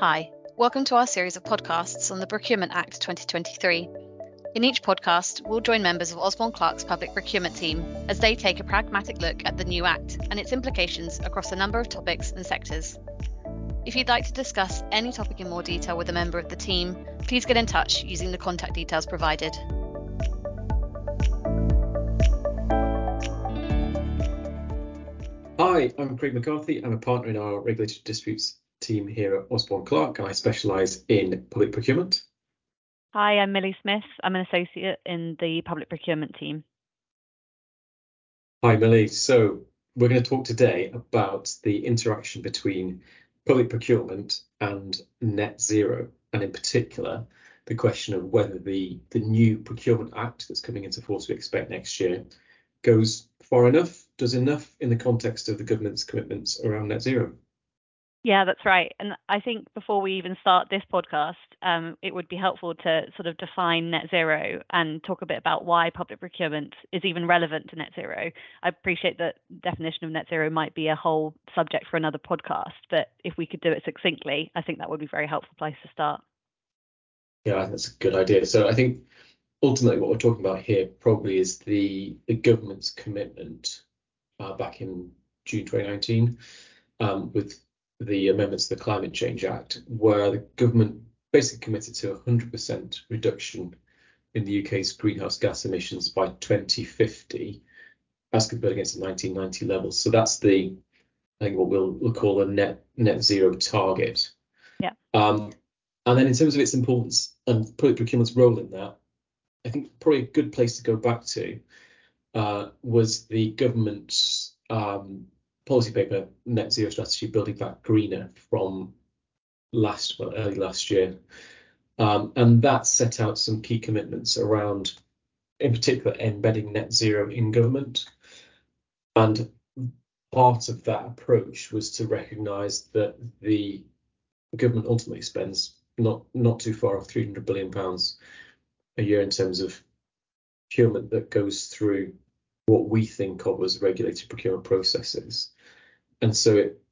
Hi, welcome to our series of podcasts on the Procurement Act 2023. In each podcast, we'll join members of Osborne Clarke's public procurement team as they take a pragmatic look at the new Act and its implications across a number of topics and sectors. If you'd like to discuss any topic in more detail with a member of the team, please get in touch using the contact details provided. Hi, I'm Craig McCarthy. I'm a partner in our regulated disputes team here at Osborne Clarke, and I specialise in public procurement. Hi, I'm Millie Smith. I'm an associate in the public procurement team. Hi, Millie. So, we're going to talk today about the interaction between public procurement and net zero, and in particular, the question of whether the, the new Procurement Act that's coming into force we expect next year goes far enough, does enough in the context of the government's commitments around net zero. Yeah, that's right. And I think before we even start this podcast, um, it would be helpful to sort of define net zero and talk a bit about why public procurement is even relevant to net zero. I appreciate that definition of net zero might be a whole subject for another podcast, but if we could do it succinctly, I think that would be a very helpful place to start. Yeah, that's a good idea. So I think ultimately what we're talking about here probably is the, the government's commitment uh, back in June 2019 um, with the amendments to the Climate Change Act, where the government basically committed to 100% reduction in the UK's greenhouse gas emissions by 2050 as compared against the 1990 levels. So that's the, I think, what we'll, we'll call a net net zero target. Yeah. Um, and then in terms of its importance and public procurement's role in that, I think probably a good place to go back to uh, was the government's um, policy paper, Net Zero Strategy, Building Back Greener from last well, early last year, um, and that set out some key commitments around, in particular, embedding net zero in government, and part of that approach was to recognise that the government ultimately spends not not too far off 300 billion pounds a year in terms of procurement that goes through what we think of as regulated procurement processes. And so it,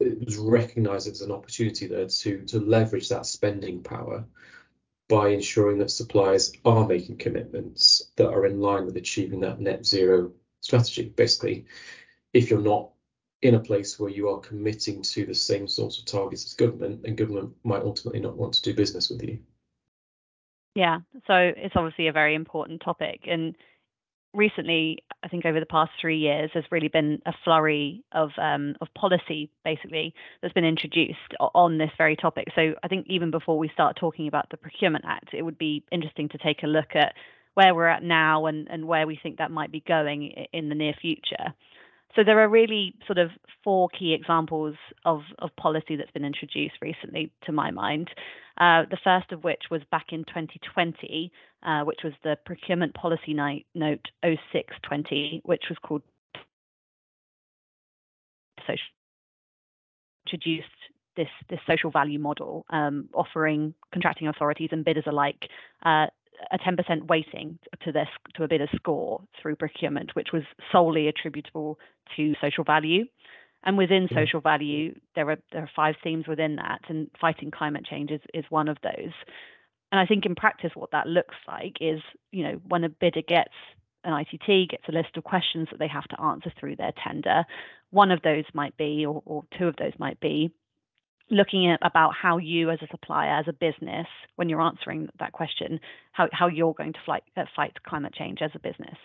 it was recognised as an opportunity there to, to leverage that spending power by ensuring that suppliers are making commitments that are in line with achieving that net zero strategy. Basically, if you're not in a place where you are committing to the same sorts of targets as government, then government might ultimately not want to do business with you. Yeah, so it's obviously a very important topic. And recently, I think over the past three years, there's really been a flurry of um, of policy, basically, that's been introduced on this very topic. So I think even before we start talking about the Procurement Act, it would be interesting to take a look at where we're at now and, and where we think that might be going in the near future. So there are really sort of four key examples of, of policy that's been introduced recently, to my mind. Uh, the first of which was back in 2020, uh, which was the Procurement Policy Night, Note 0620, which was called social introduced this this social value model, um, offering contracting authorities and bidders alike uh, a 10% weighting to this to a bidder's score through procurement, which was solely attributable to social value. And within social value, there are there are five themes within that, and fighting climate change is, is one of those. And I think in practice, what that looks like is, you know, when a bidder gets an ITT, gets a list of questions that they have to answer through their tender, one of those might be, or, or two of those might be, looking at about how you as a supplier as a business when you're answering that question how, how you're going to fight, uh, fight climate change as a business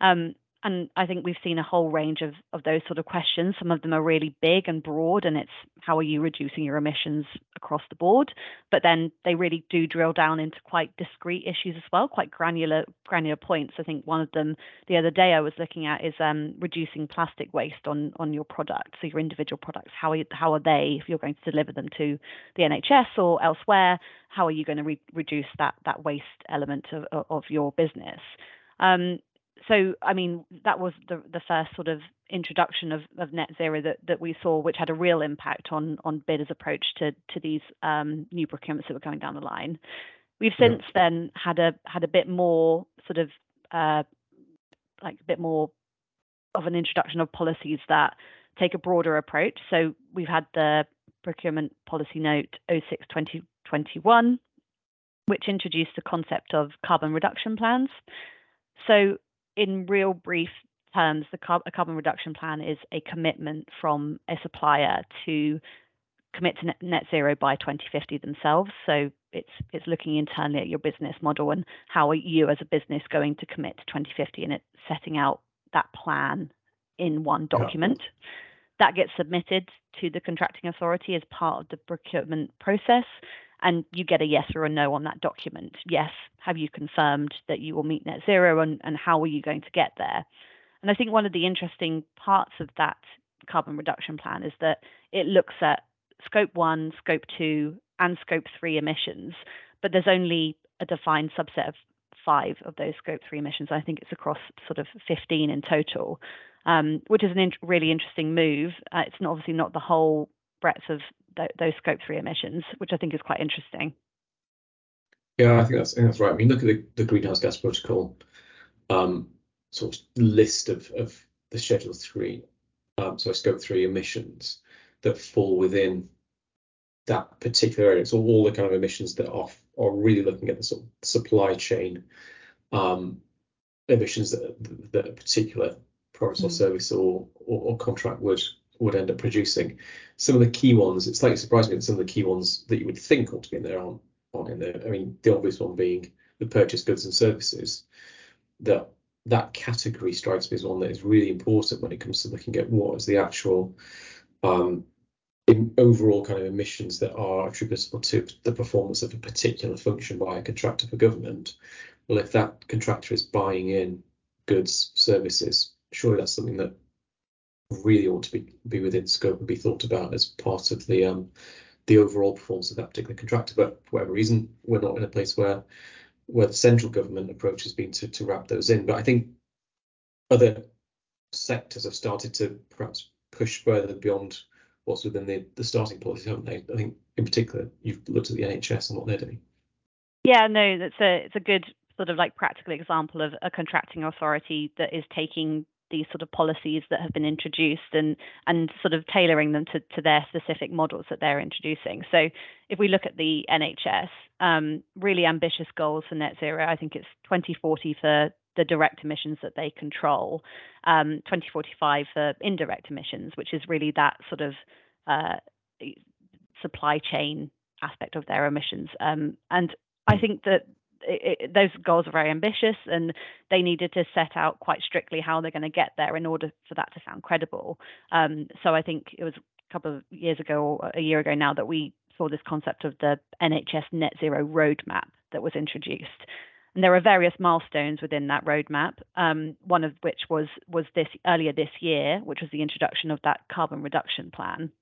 um, and I think we've seen a whole range of, of those sort of questions. Some of them are really big and broad, and it's how are you reducing your emissions across the board? But then they really do drill down into quite discrete issues as well, quite granular granular points. I think one of them the other day I was looking at is um, reducing plastic waste on on your products, so your individual products. How are you, how are they if you're going to deliver them to the NHS or elsewhere? How are you going to re- reduce that that waste element of, of your business? Um, so I mean that was the the first sort of introduction of, of net zero that, that we saw, which had a real impact on on bidders' approach to to these um, new procurements that were coming down the line. We've since yeah. then had a had a bit more sort of uh, like a bit more of an introduction of policies that take a broader approach. So we've had the Procurement Policy Note 06 2021, which introduced the concept of carbon reduction plans. So, in real brief terms, the car- carbon reduction plan is a commitment from a supplier to commit to net, net zero by 2050 themselves. So it's it's looking internally at your business model and how are you as a business going to commit to 2050 and it's setting out that plan in one document. Yeah. That gets submitted to the contracting authority as part of the procurement process and you get a yes or a no on that document. Yes, have you confirmed that you will meet net zero and, and how are you going to get there? And I think one of the interesting parts of that carbon reduction plan is that it looks at scope one, scope two, and scope three emissions, but there's only a defined subset of five of those scope three emissions. I think it's across sort of 15 in total, um, which is a in- really interesting move. Uh, it's not, obviously not the whole breadth of th- those scope three emissions, which I think is quite interesting. Yeah, I think that's, I think that's right. I mean, look at the, the greenhouse gas protocol um, sort of list of, of the Schedule three, um, so scope three emissions that fall within that particular area. So all the kind of emissions that are are really looking at the sort of supply chain um, emissions that, that a particular product mm. or service or, or, or contract would would end up producing. Some of the key ones, it's slightly surprising that some of the key ones that you would think ought to be in there aren't, aren't in there. I mean, the obvious one being the purchase goods and services. That that category strikes me as one that is really important when it comes to looking at what is the actual um, overall kind of emissions that are attributable to the performance of a particular function by a contractor for government. Well, if that contractor is buying in goods, services, surely that's something that really ought to be, be within scope and be thought about as part of the um, the overall performance of that particular contractor. But for whatever reason, we're not in a place where where the central government approach has been to, to wrap those in. But I think other sectors have started to perhaps push further beyond what's within the, the starting policies, haven't they? I think in particular you've looked at the NHS and what they're doing. Yeah, no, that's a it's a good sort of like practical example of a contracting authority that is taking these sort of policies that have been introduced and and sort of tailoring them to, to their specific models that they're introducing. So if we look at the NHS, um, really ambitious goals for net zero. I think it's 2040 for the direct emissions that they control, um, 2045 for indirect emissions, which is really that sort of uh, supply chain aspect of their emissions. Um, and I think that it, it, those goals are very ambitious and they needed to set out quite strictly how they're going to get there in order for that to sound credible. Um, so I think it was a couple of years ago or a year ago now that we saw this concept of the NHS net zero roadmap that was introduced. And there are various milestones within that roadmap. Um, one of which was was this earlier this year, which was the introduction of that carbon reduction plan.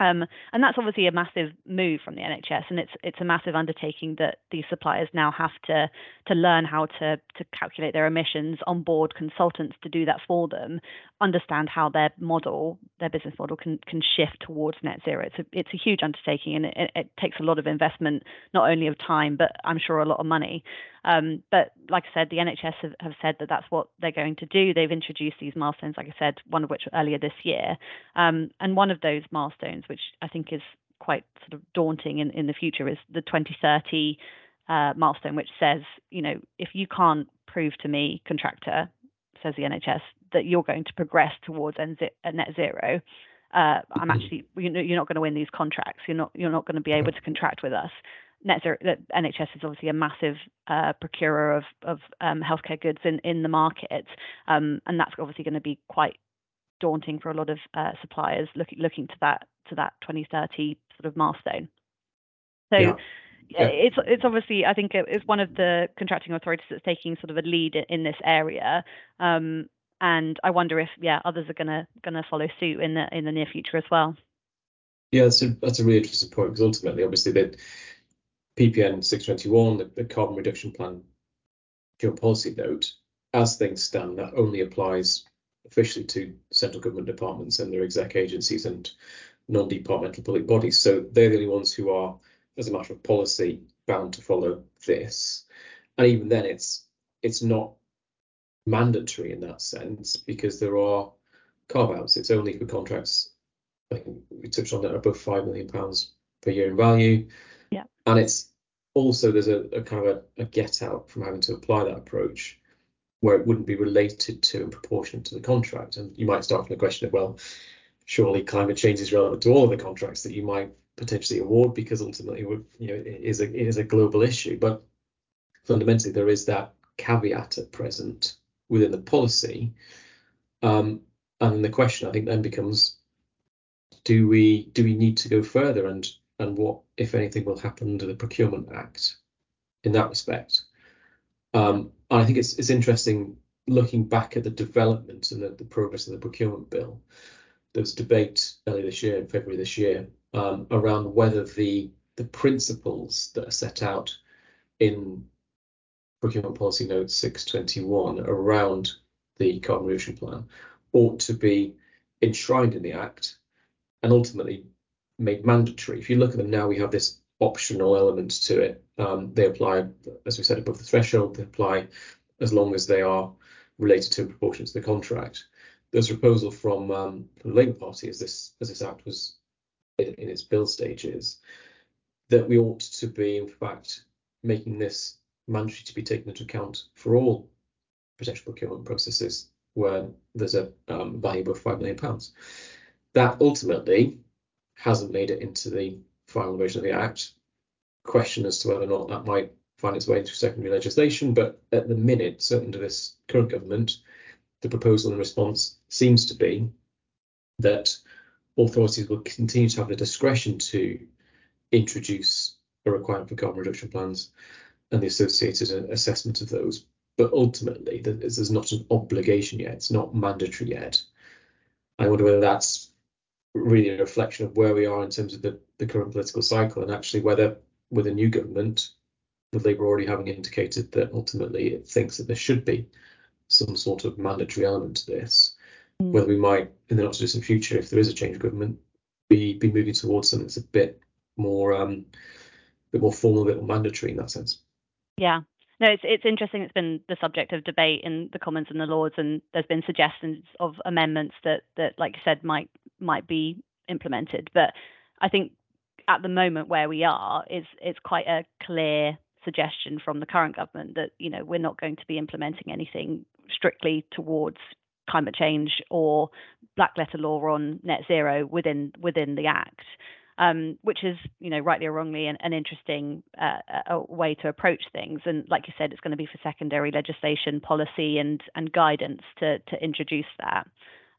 Um, and that's obviously a massive move from the NHS, and it's it's a massive undertaking that these suppliers now have to to learn how to to calculate their emissions, onboard consultants to do that for them, understand how their model, their business model, can can shift towards net zero. It's a it's a huge undertaking, and it, it takes a lot of investment, not only of time, but I'm sure a lot of money. Um, but like I said, the NHS have, have, said that that's what they're going to do. They've introduced these milestones, like I said, one of which earlier this year. Um, and one of those milestones, which I think is quite sort of daunting in, in the future, is the 2030 uh, milestone, which says, you know, if you can't prove to me, contractor, says the NHS, that you're going to progress towards net zero, uh, I'm mm-hmm. actually you're not going to win these contracts. You're not you're not going to be able to contract with us net zero, the NHS is obviously a massive uh, procurer of, of um, healthcare goods in, in the market, um, and that's obviously going to be quite daunting for a lot of uh, suppliers looking looking to that to that 2030 sort of milestone. So. Yeah. Yeah. It's it's obviously I think it's one of the contracting authorities that's taking sort of a lead in this area, um, and I wonder if yeah others are gonna gonna follow suit in the in the near future as well. Yeah, that's a that's a really interesting point because ultimately, obviously, the PPN 621, the, the carbon reduction plan joint policy note, as things stand, that only applies officially to central government departments and their exec agencies and non-departmental public bodies. So they're the only ones who are, as a matter of policy, bound to follow this. And even then, it's it's not mandatory in that sense because there are carve outs. It's only for contracts I think we touched on that, above five million pounds per year in value. Yeah. And it's also there's a, a kind of a, a, get out from having to apply that approach where it wouldn't be related to and proportionate to the contract. And you might start from the question of, well, surely climate change is relevant to all of the contracts that you might potentially award because ultimately you know it is a it is a global issue. But fundamentally there is that caveat at present within the policy. Um, and the question I think then becomes do we do we need to go further and and what if anything will happen under the procurement act in that respect um, and i think it's it's interesting looking back at the development and the, the progress of the procurement bill there was debate earlier this year in february this year um, around whether the the principles that are set out in procurement policy note 621 around the carbon reduction plan ought to be enshrined in the act and ultimately made mandatory. If you look at them now, we have this optional element to it. Um, they apply, as we said, above the threshold. They apply as long as they are related to and proportionate to the contract. There's a proposal from, um, the Labour Party as this as this act was in, its bill stages that we ought to be, in fact, making this mandatory to be taken into account for all potential procurement processes where there's a um, value above five million pounds. That ultimately hasn't made it into the final version of the Act. Question as to whether or not that might find its way into secondary legislation, but at the minute, certainly under this current government, the proposal and response seems to be that authorities will continue to have the discretion to introduce a requirement for carbon reduction plans and the associated assessment of those. But ultimately, there's not an obligation yet, it's not mandatory yet. I wonder whether that's really a reflection of where we are in terms of the, the current political cycle and actually whether with a new government, with Labour already having indicated that ultimately it thinks that there should be some sort of mandatory element to this. Whether we might in the not too distant future, if there is a change of government, be be moving towards something that's a bit more um a bit more formal, a bit more mandatory in that sense. Yeah, no, it's it's interesting. It's been the subject of debate in the Commons and the Lords, and there's been suggestions of amendments that that, like you said, might might be implemented. But I think at the moment where we are is it's quite a clear suggestion from the current government that you know we're not going to be implementing anything strictly towards climate change or black letter law on net zero within within the act um, which is, you know, rightly or wrongly, an, an interesting uh, way to approach things. And like you said, it's going to be for secondary legislation, policy, and and guidance to to introduce that.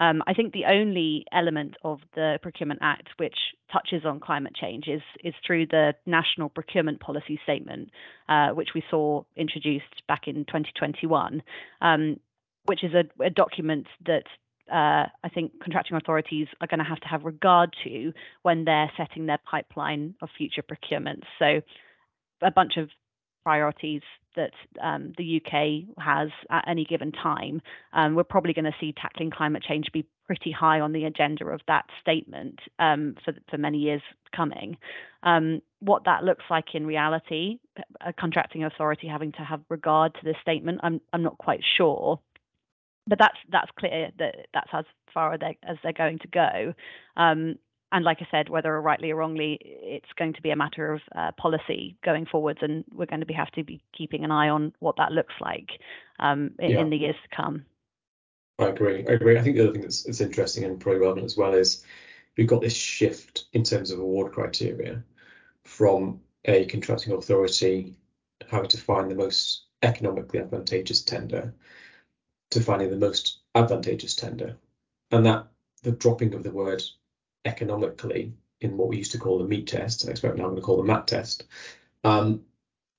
Um, I think the only element of the Procurement Act which touches on climate change is is through the National Procurement Policy Statement, uh, which we saw introduced back in 2021, um, which is a, a document that uh, I think contracting authorities are going to have to have regard to when they're setting their pipeline of future procurements. So, a bunch of priorities that um, the UK has at any given time. Um, we're probably going to see tackling climate change be pretty high on the agenda of that statement um, for, for many years coming. Um, what that looks like in reality, a contracting authority having to have regard to this statement, I'm, I'm not quite sure but that's that's clear that that's as far as, they're, as they're going to go. Um, and like I said, whether rightly or wrongly, it's going to be a matter of uh, policy going forwards, and we're going to be have to be keeping an eye on what that looks like um, in, yeah. in, the years to come. I agree. I agree. I think the other thing that's, that's interesting and probably relevant as well is we've got this shift in terms of award criteria from a contracting authority having to find the most economically advantageous tender to finding the most advantageous tender. And that the dropping of the word economically in what we used to call the meat test, I expect now I'm going to call the MAT test, um,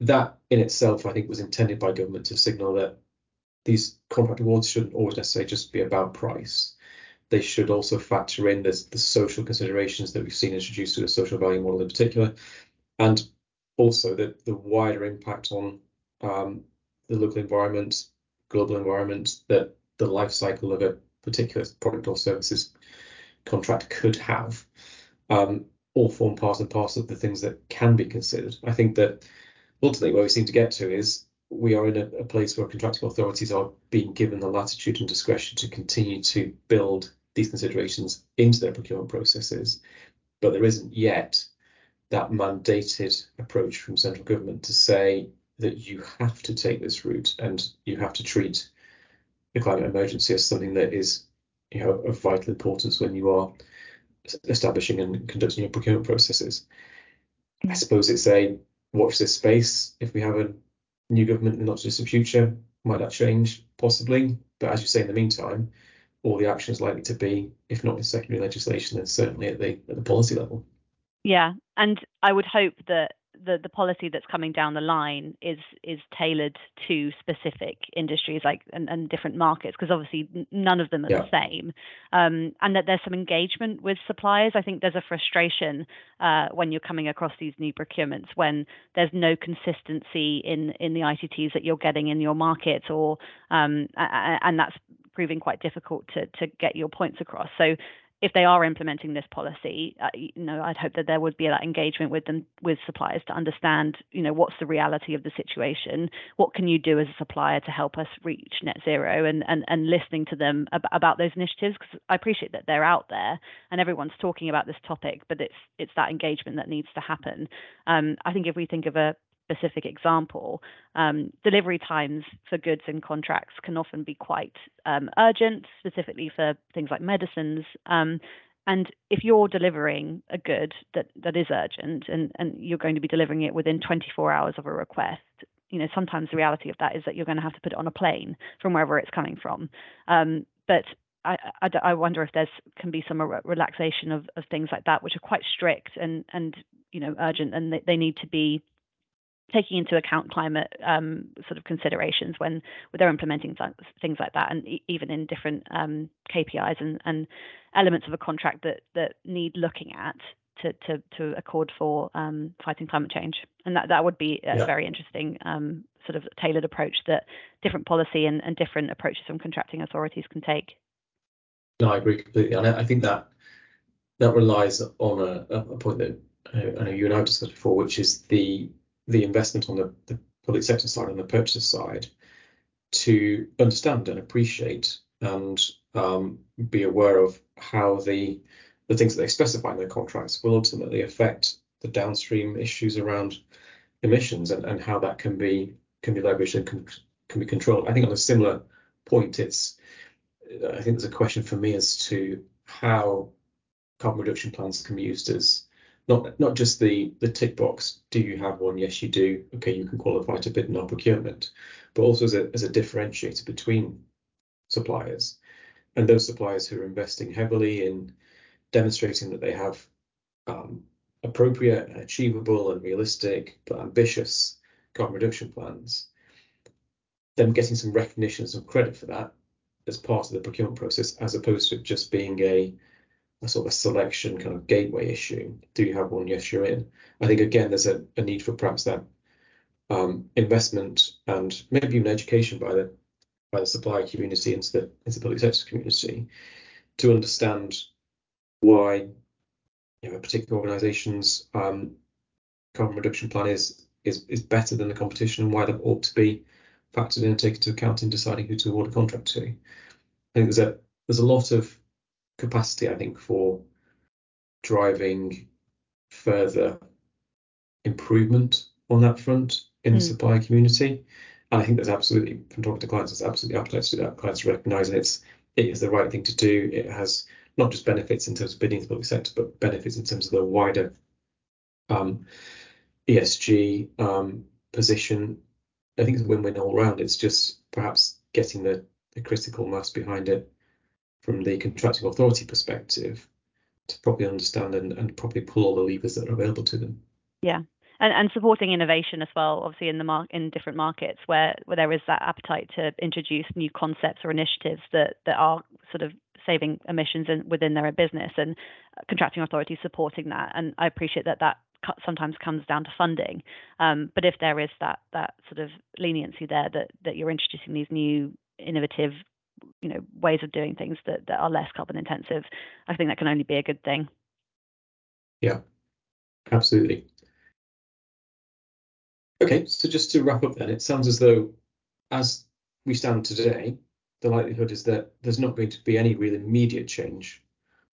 that in itself, I think, was intended by government to signal that these contract awards shouldn't always necessarily just be about price. They should also factor in this, the social considerations that we've seen introduced to the social value model in particular, and also the, the wider impact on um, the local environment, global environment that the life cycle of a particular product or services contract could have um, all form part and parcel of the things that can be considered. I think that ultimately where we seem to get to is we are in a, a place where contracting authorities are being given the latitude and discretion to continue to build these considerations into their procurement processes, but there isn't yet that mandated approach from central government to say that you have to take this route and you have to treat the climate emergency as something that is you know of vital importance when you are establishing and conducting your procurement processes. I mm-hmm. suppose it's a watch this space. If we have a new government in the not too distant future, might that change? Possibly. But as you say, in the meantime, all the action is likely to be, if not in secondary legislation, then certainly at the at the policy level. Yeah, and I would hope that the the policy that's coming down the line is is tailored to specific industries like and, and different markets because obviously none of them are yeah. the same. Um, and that there's some engagement with suppliers. I think there's a frustration uh, when you're coming across these new procurements when there's no consistency in in the itts that you're getting in your market or um, and that's proving quite difficult to to get your points across. So if they are implementing this policy, uh, you know, I'd hope that there would be that engagement with them, with suppliers to understand, you know, what's the reality of the situation, what can you do as a supplier to help us reach net zero, and and and listening to them ab- about those initiatives because I appreciate that they're out there and everyone's talking about this topic, but it's it's that engagement that needs to happen. Um, I think if we think of a specific example, um, delivery times for goods and contracts can often be quite um, urgent, specifically for things like medicines. Um, and if you're delivering a good that, that is urgent and, and you're going to be delivering it within 24 hours of a request, you know, sometimes the reality of that is that you're going to have to put it on a plane from wherever it's coming from. Um, but I, I, I, wonder if there's can be some relaxation of, of things like that, which are quite strict and and you know urgent, and they, they need to be taking into account climate um, sort of considerations when they're implementing th- things like that, and e- even in different um, KPIs and, and, elements of a contract that that need looking at to to, to accord for um, fighting climate change, and that that would be a yeah. very interesting um, sort of tailored approach that different policy and, and different approaches from contracting authorities can take. No, I agree completely, and I, I think that that relies on a, a point that uh, I know you and I have discussed before, which is the the investment on the, the public sector side and the purchaser side to understand and appreciate and um, be aware of how the the things that they specify in their contracts will ultimately affect the downstream issues around emissions and, and how that can be can be leveraged and can, can be controlled. I think on a similar point, it's I think there's a question for me as to how carbon reduction plans can be used as not not just the the tick box. Do you have one? Yes, you do. Okay, you can qualify to bid in our procurement, but also as a as a differentiator between suppliers and those suppliers who are investing heavily in demonstrating that they have um, appropriate, achievable, and realistic but ambitious carbon reduction plans. Them getting some recognition some credit for that as part of the procurement process, as opposed to just being a a sort of a selection kind of gateway issue. Do you have one? Yes, you're in. I think again, there's a, a need for perhaps that um, investment and maybe even education by the by the supplier community into the into the public sector community to understand why you know a particular organisation's um, carbon reduction plan is is is better than the competition and why that ought to be factored in and taken into account in deciding who to award a contract to. I think there's a there's a lot of capacity, I think, for driving further improvement on that front in the mm. supplier community. And I think there's absolutely, from talking to clients, there's absolutely appetite to do that. Clients recognise it's it is the right thing to do. It has not just benefits in terms of bidding the public sector, but benefits in terms of the wider um, ESG um, position. I think it's a win-win all round. It's just perhaps getting the, the critical mass behind it from the contracting authority perspective to properly understand and, and properly pull all the levers that are available to them. Yeah. And, and supporting innovation as well, obviously in the mar- in different markets where, where there is that appetite to introduce new concepts or initiatives that, that are sort of saving emissions in, within their business and contracting authorities supporting that. And I appreciate that that sometimes comes down to funding. Um, but if there is that that sort of leniency there that that you're introducing these new innovative you know ways of doing things that, that are less carbon intensive i think that can only be a good thing yeah absolutely okay so just to wrap up then it sounds as though as we stand today the likelihood is that there's not going to be any real immediate change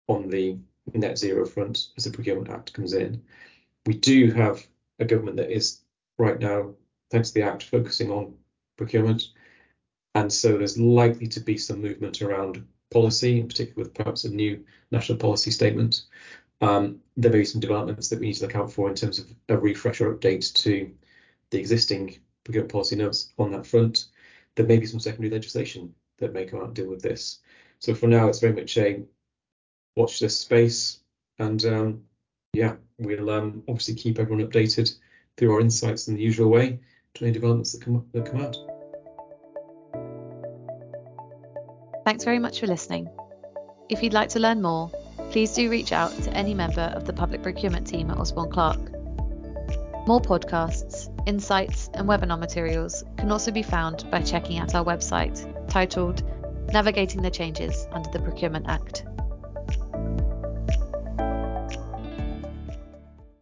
on the net zero front as the Procurement Act comes in. We do have a government that is right now, thanks to the Act, focusing on procurement. And so there's likely to be some movement around policy, in particular with perhaps a new national policy statement. Um, there may be some developments that we need to look out for in terms of a refresh or update to the existing procurement policy notes on that front. There may be some secondary legislation that may come out and deal with this. So for now, it's very much a watch this space, and um, yeah, we'll um, obviously keep everyone updated through our insights in the usual way to any developments that come that come out. Thanks very much for listening. If you'd like to learn more, please do reach out to any member of the public procurement team at Osborne Clarke. More podcasts, insights, and webinar materials can also be found by checking out our website titled Navigating the Changes under the Procurement Act.